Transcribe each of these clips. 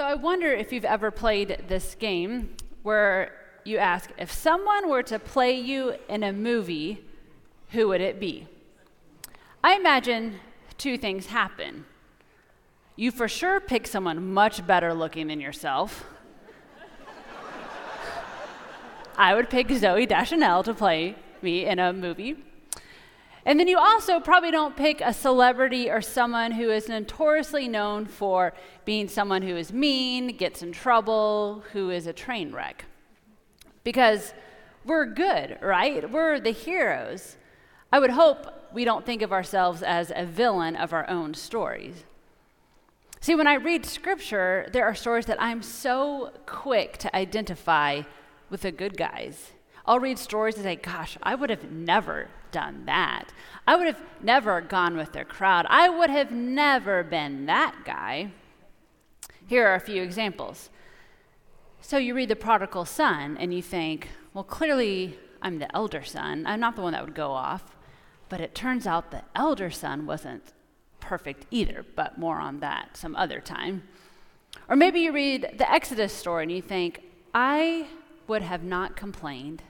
So I wonder if you've ever played this game where you ask if someone were to play you in a movie, who would it be? I imagine two things happen. You for sure pick someone much better looking than yourself. I would pick Zooey Deschanel to play me in a movie. And then you also probably don't pick a celebrity or someone who is notoriously known for being someone who is mean, gets in trouble, who is a train wreck. Because we're good, right? We're the heroes. I would hope we don't think of ourselves as a villain of our own stories. See, when I read scripture, there are stories that I'm so quick to identify with the good guys. I'll read stories and say, gosh, I would have never done that. I would have never gone with their crowd. I would have never been that guy. Here are a few examples. So you read the prodigal son and you think, well, clearly I'm the elder son. I'm not the one that would go off. But it turns out the elder son wasn't perfect either, but more on that some other time. Or maybe you read the Exodus story and you think, I would have not complained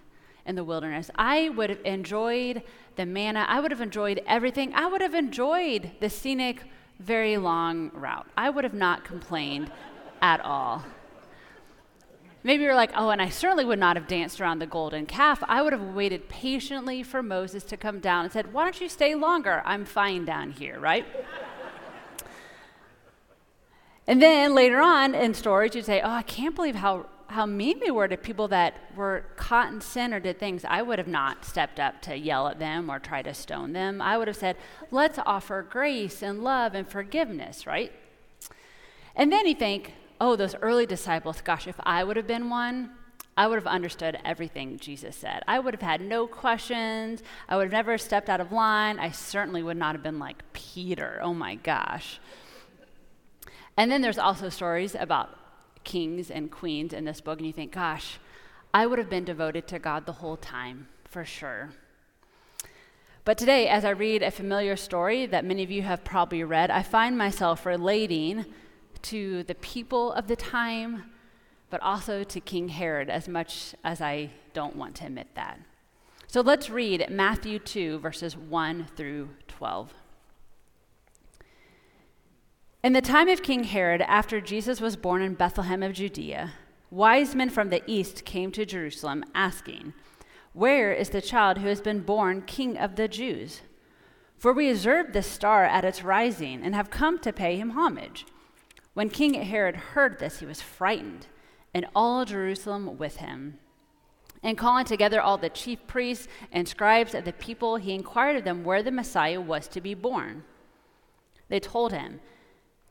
in the wilderness. I would have enjoyed the manna. I would have enjoyed everything. I would have enjoyed the scenic, very long route. I would have not complained at all. Maybe you're like, oh, and I certainly would not have danced around the golden calf. I would have waited patiently for Moses to come down and said, why don't you stay longer? I'm fine down here, right? and then later on in stories, you'd say, oh, I can't believe how how mean we were to people that were caught in sin or did things, I would have not stepped up to yell at them or try to stone them. I would have said, let's offer grace and love and forgiveness, right? And then you think, oh, those early disciples, gosh, if I would have been one, I would have understood everything Jesus said. I would have had no questions. I would have never stepped out of line. I certainly would not have been like Peter. Oh my gosh. And then there's also stories about kings and queens in this book, and you think, gosh, I would have been devoted to God the whole time, for sure. But today, as I read a familiar story that many of you have probably read, I find myself relating to the people of the time, but also to King Herod, as much as I don't want to admit that. So let's read Matthew 2, verses 1 through 12. In the time of King Herod, after Jesus was born in Bethlehem of Judea, wise men from the east came to Jerusalem asking, Where is the child who has been born king of the Jews? For we observed this star at its rising and have come to pay him homage. When King Herod heard this, he was frightened, and all Jerusalem with him. And calling together all the chief priests and scribes of the people, he inquired of them where the Messiah was to be born. They told him,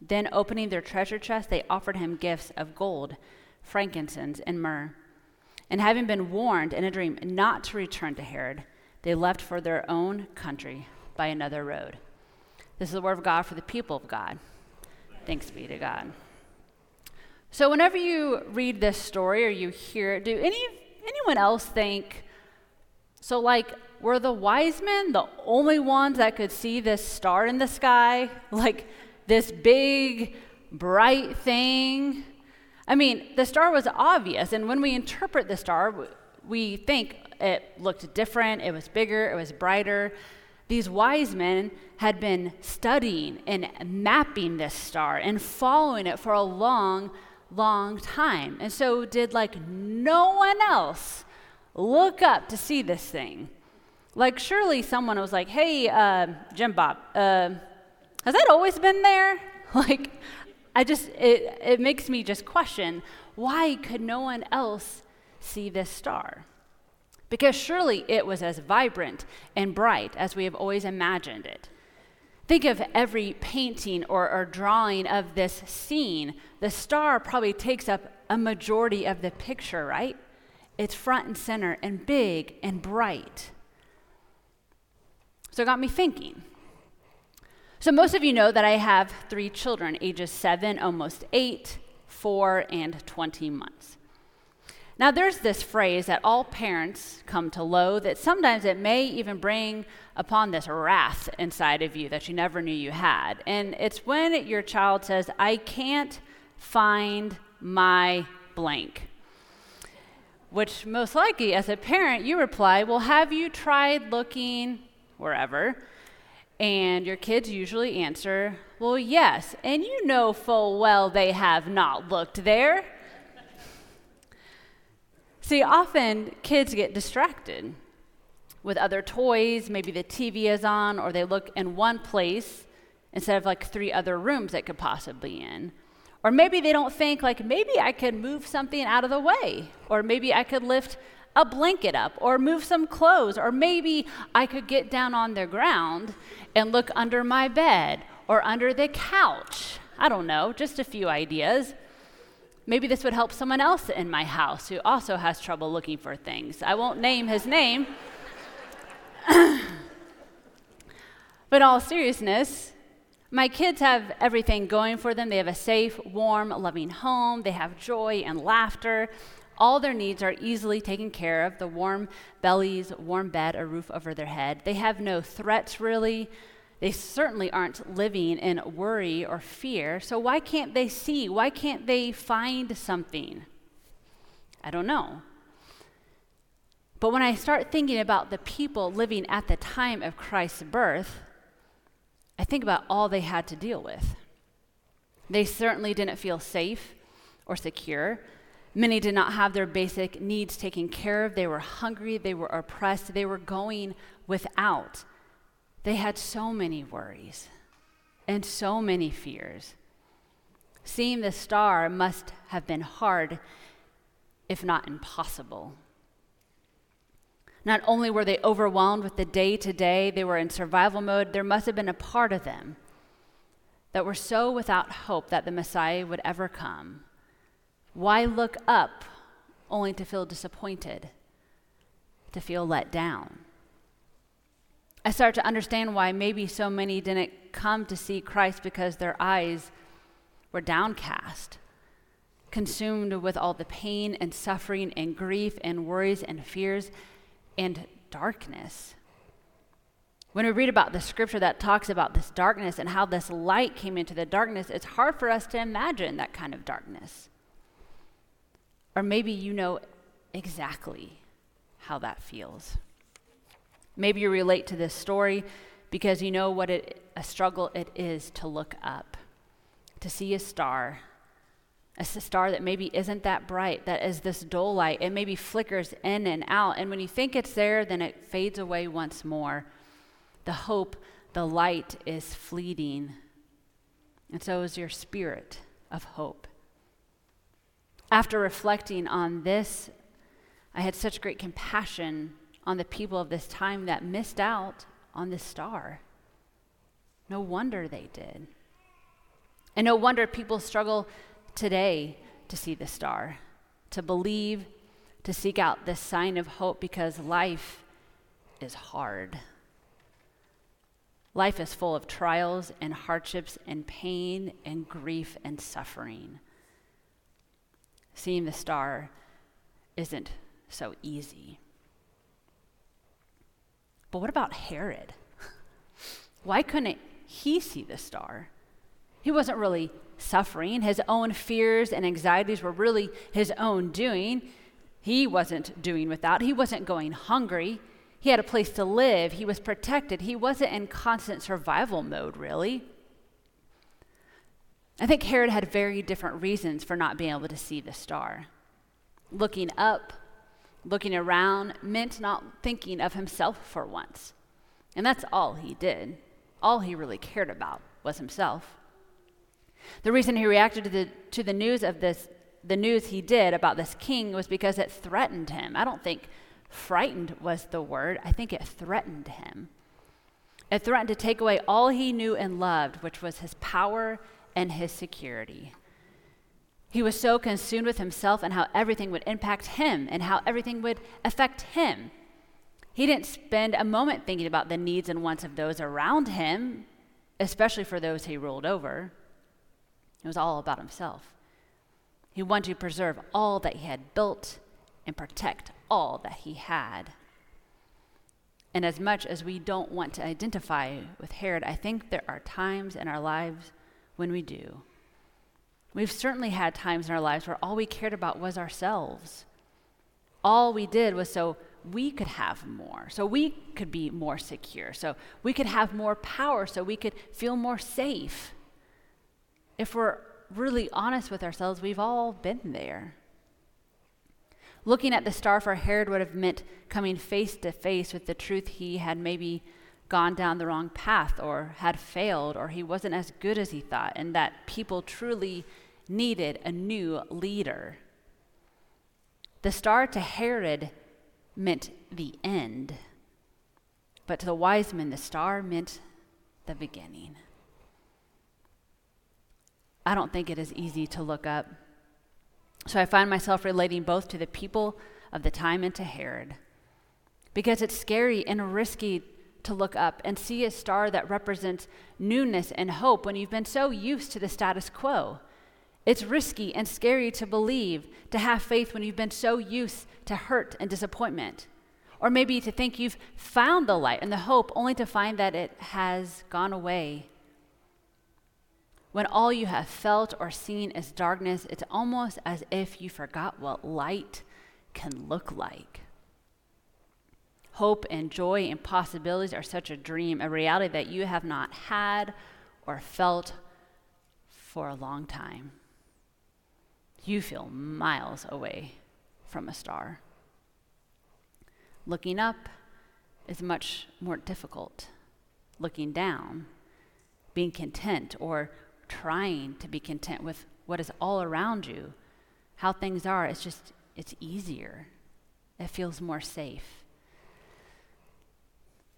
Then, opening their treasure chest, they offered him gifts of gold, frankincense, and myrrh. And having been warned in a dream not to return to Herod, they left for their own country by another road. This is the word of God for the people of God. Thanks be to God. So, whenever you read this story or you hear it, do any anyone else think? So, like, were the wise men the only ones that could see this star in the sky? Like, this big, bright thing. I mean, the star was obvious, and when we interpret the star, we think it looked different, it was bigger, it was brighter. These wise men had been studying and mapping this star and following it for a long, long time. And so, did like no one else look up to see this thing? Like, surely someone was like, hey, uh, Jim Bob, uh, has that always been there? Like, I just, it, it makes me just question why could no one else see this star? Because surely it was as vibrant and bright as we have always imagined it. Think of every painting or, or, drawing of this scene. The star probably takes up a majority of the picture, right? It's front and center and big and bright. So it got me thinking. So, most of you know that I have three children, ages seven, almost eight, four, and 20 months. Now, there's this phrase that all parents come to loathe, that sometimes it may even bring upon this wrath inside of you that you never knew you had. And it's when your child says, I can't find my blank. Which, most likely, as a parent, you reply, Well, have you tried looking wherever? And your kids usually answer, Well, yes. And you know full well they have not looked there. See, often kids get distracted with other toys. Maybe the TV is on, or they look in one place instead of like three other rooms that could possibly in. Or maybe they don't think, like, maybe I could move something out of the way, or maybe I could lift a blanket up, or move some clothes, or maybe I could get down on the ground and look under my bed or under the couch. I don't know, just a few ideas. Maybe this would help someone else in my house who also has trouble looking for things. I won't name his name. but in all seriousness, my kids have everything going for them. They have a safe, warm, loving home. They have joy and laughter. All their needs are easily taken care of the warm bellies, warm bed, a roof over their head. They have no threats, really. They certainly aren't living in worry or fear. So, why can't they see? Why can't they find something? I don't know. But when I start thinking about the people living at the time of Christ's birth, I think about all they had to deal with. They certainly didn't feel safe or secure. Many did not have their basic needs taken care of. They were hungry, they were oppressed, they were going without. They had so many worries and so many fears. Seeing the star must have been hard, if not impossible. Not only were they overwhelmed with the day to day, they were in survival mode, there must have been a part of them that were so without hope that the Messiah would ever come why look up only to feel disappointed, to feel let down? I start to understand why maybe so many didn't come to see Christ because their eyes were downcast, consumed with all the pain and suffering and grief and worries and fears and darkness. When we read about the scripture that talks about this darkness and how this light came into the darkness, it's hard for us to imagine that kind of darkness. Or maybe you know exactly how that feels. Maybe you relate to this story because you know what it, a struggle it is to look up, to see a star, a star that maybe isn't that bright, that is this dull light. It maybe flickers in and out. And when you think it's there, then it fades away once more. The hope, the light is fleeting. And so is your spirit of hope. After reflecting on this, I had such great compassion on the people of this time that missed out on this star. No wonder they did. And no wonder people struggle today to see the star, to believe, to seek out this sign of hope because life is hard. Life is full of trials and hardships and pain and grief and suffering seeing the star isn't so easy. But what about Herod? Why couldn't he see the star? He wasn't really suffering. His own fears and anxieties were really his own doing. He wasn't doing without. He wasn't going hungry. He had a place to live. He was protected. He wasn't in constant survival mode, really. I think Herod had very different reasons for not being able to see the star. Looking up Looking around meant not thinking of himself for once. And that's all he did. All he really cared about was himself. The reason he reacted to the, to the news of this, the news he did about this king was because it threatened him. I don't think frightened was the word, I think it threatened him. It threatened to take away all he knew and loved, which was his power and his security. He was so consumed with himself and how everything would impact him and how everything would affect him. He didn't spend a moment thinking about the needs and wants of those around him, especially for those he ruled over. It was all about himself. He wanted to preserve all that he had built and protect all that he had. And as much as we don't want to identify with Herod, I think there are times in our lives when we do. We've certainly had times in our lives where all we cared about was ourselves. All we did was so we could have more, so we could be more secure, so we could have more power, so we could feel more safe. If we're really honest with ourselves, we've all been there. Looking at the star for Herod would have meant coming face to face with the truth he had maybe gone down the wrong path or had failed or he wasn't as good as he thought, and that people truly needed a new leader. The star to Herod meant the end, but to the wise men, the star meant the beginning. I don't think it is easy to look up so I find myself relating both to the people of the time and to Herod. Because it's scary and risky to look up and see a star that represents newness and hope when you've been so used to the status quo. It's risky and scary to believe, to have faith when you've been so used to hurt and disappointment. Or maybe to think you've found the light and the hope only to find that it has gone away when all you have felt or seen is darkness, it's almost as if you forgot what light can look like. Hope and joy and possibilities are such a dream, a reality that you have not had or felt for a long time. You feel miles away from a star. Looking up is much more difficult. Looking down, being content or trying to be content with what is all around you, how things are, it's just, it's easier. It feels more safe.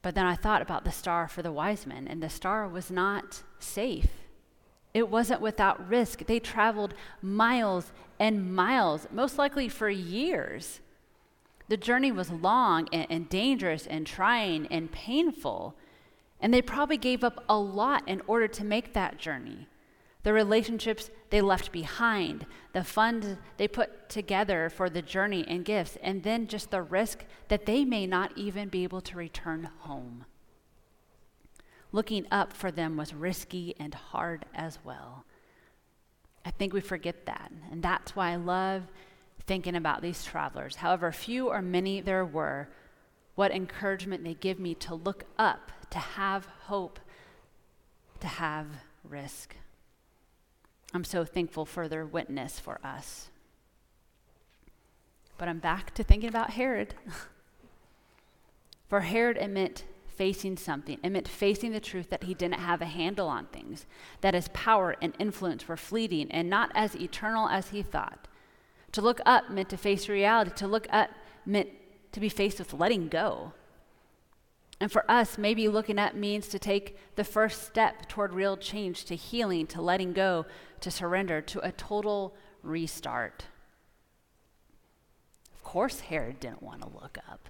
But then I thought about the star for the wise men, and the star was not safe. It wasn't without risk. They traveled miles and miles, most likely for years. The journey was long and, and, dangerous and trying and painful, and they probably gave up a lot in order to make that journey the relationships they left behind, the funds they put together for the journey and gifts, and then just the risk that they may not even be able to return home. Looking up for them was risky and hard as well. I think we forget that, and that's why I love thinking about these travelers. However few or many there were, what encouragement they give me to look up, to have hope, to have risk. I'm so thankful for their witness for us. But I'm back to thinking about Herod. for Herod, it meant facing something. It meant facing the truth that he didn't have a handle on things, that his power and influence were fleeting and not as eternal as he thought. To look up meant to face reality. To look up meant to be faced with letting go. And for us, maybe looking up means to take the first step toward real change, to healing, to letting go, to surrender, to a total restart. Of course, Herod didn't want to look up.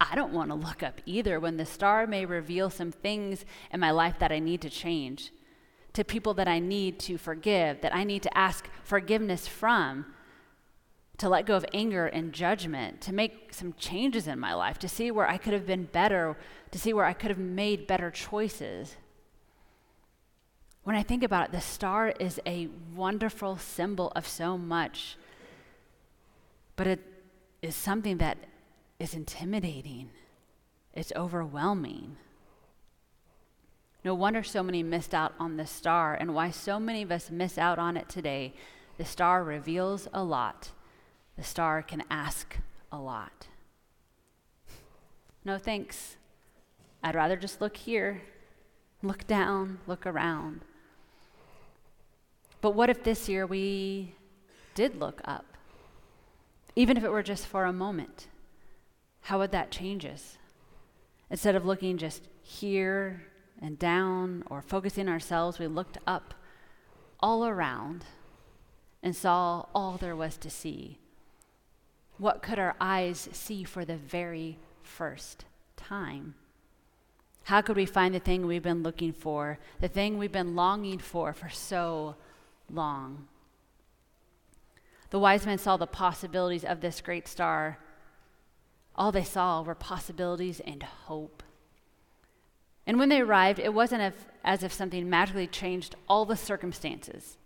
I don't want to look up either when the star may reveal some things in my life that I need to change, to people that I need to forgive, that I need to ask forgiveness from to let go of anger and judgment, to make some changes in my life, to see where I could have been better, to see where I could have made better choices. When I think about it, the star is a wonderful symbol of so much, but it is something that is intimidating, it's overwhelming. No wonder so many missed out on the star, and why so many of us miss out on it today. The star reveals a lot the star can ask a lot. No thanks. I'd rather just look here, look down, look around. But what if this year we did look up? Even if it were just for a moment, how would that change us? Instead of looking just here and down or focusing ourselves, we looked up all around and saw all there was to see. What could our eyes see for the very first time? How could we find the thing we've been looking for, the thing we've been longing for for so long? The wise men saw the possibilities of this great star. All they saw were possibilities and hope. And when they arrived, it wasn't as, if something magically changed all the circumstances,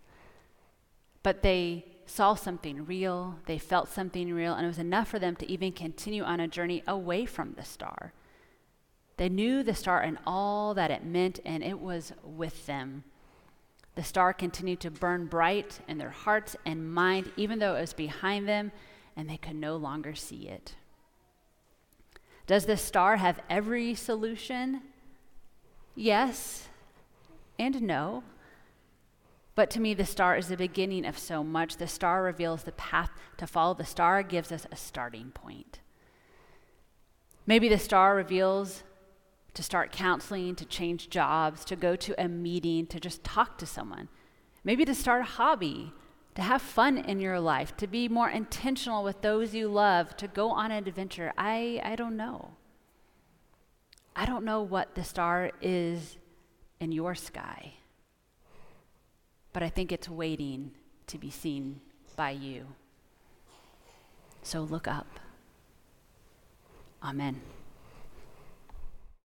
but they saw something real, they felt something real, and it was enough for them to even continue on a journey away from the star. They knew the star and all that it meant, and it was with them. The star continued to burn bright in their hearts and mind, even though it was behind them and they could no longer see it. Does the star have every solution? Yes and no. But to me, the star is the beginning of so much. The star reveals the path to follow, the star gives us a starting point. Maybe the star reveals to start counseling, to change jobs, to go to a meeting, to just talk to someone. Maybe to start a hobby, to have fun in your life, to be more intentional with those you love, to go on an adventure. I, I don't know. I don't know what the star is in your sky, but I think it's waiting to be seen by you. So look up. Amen.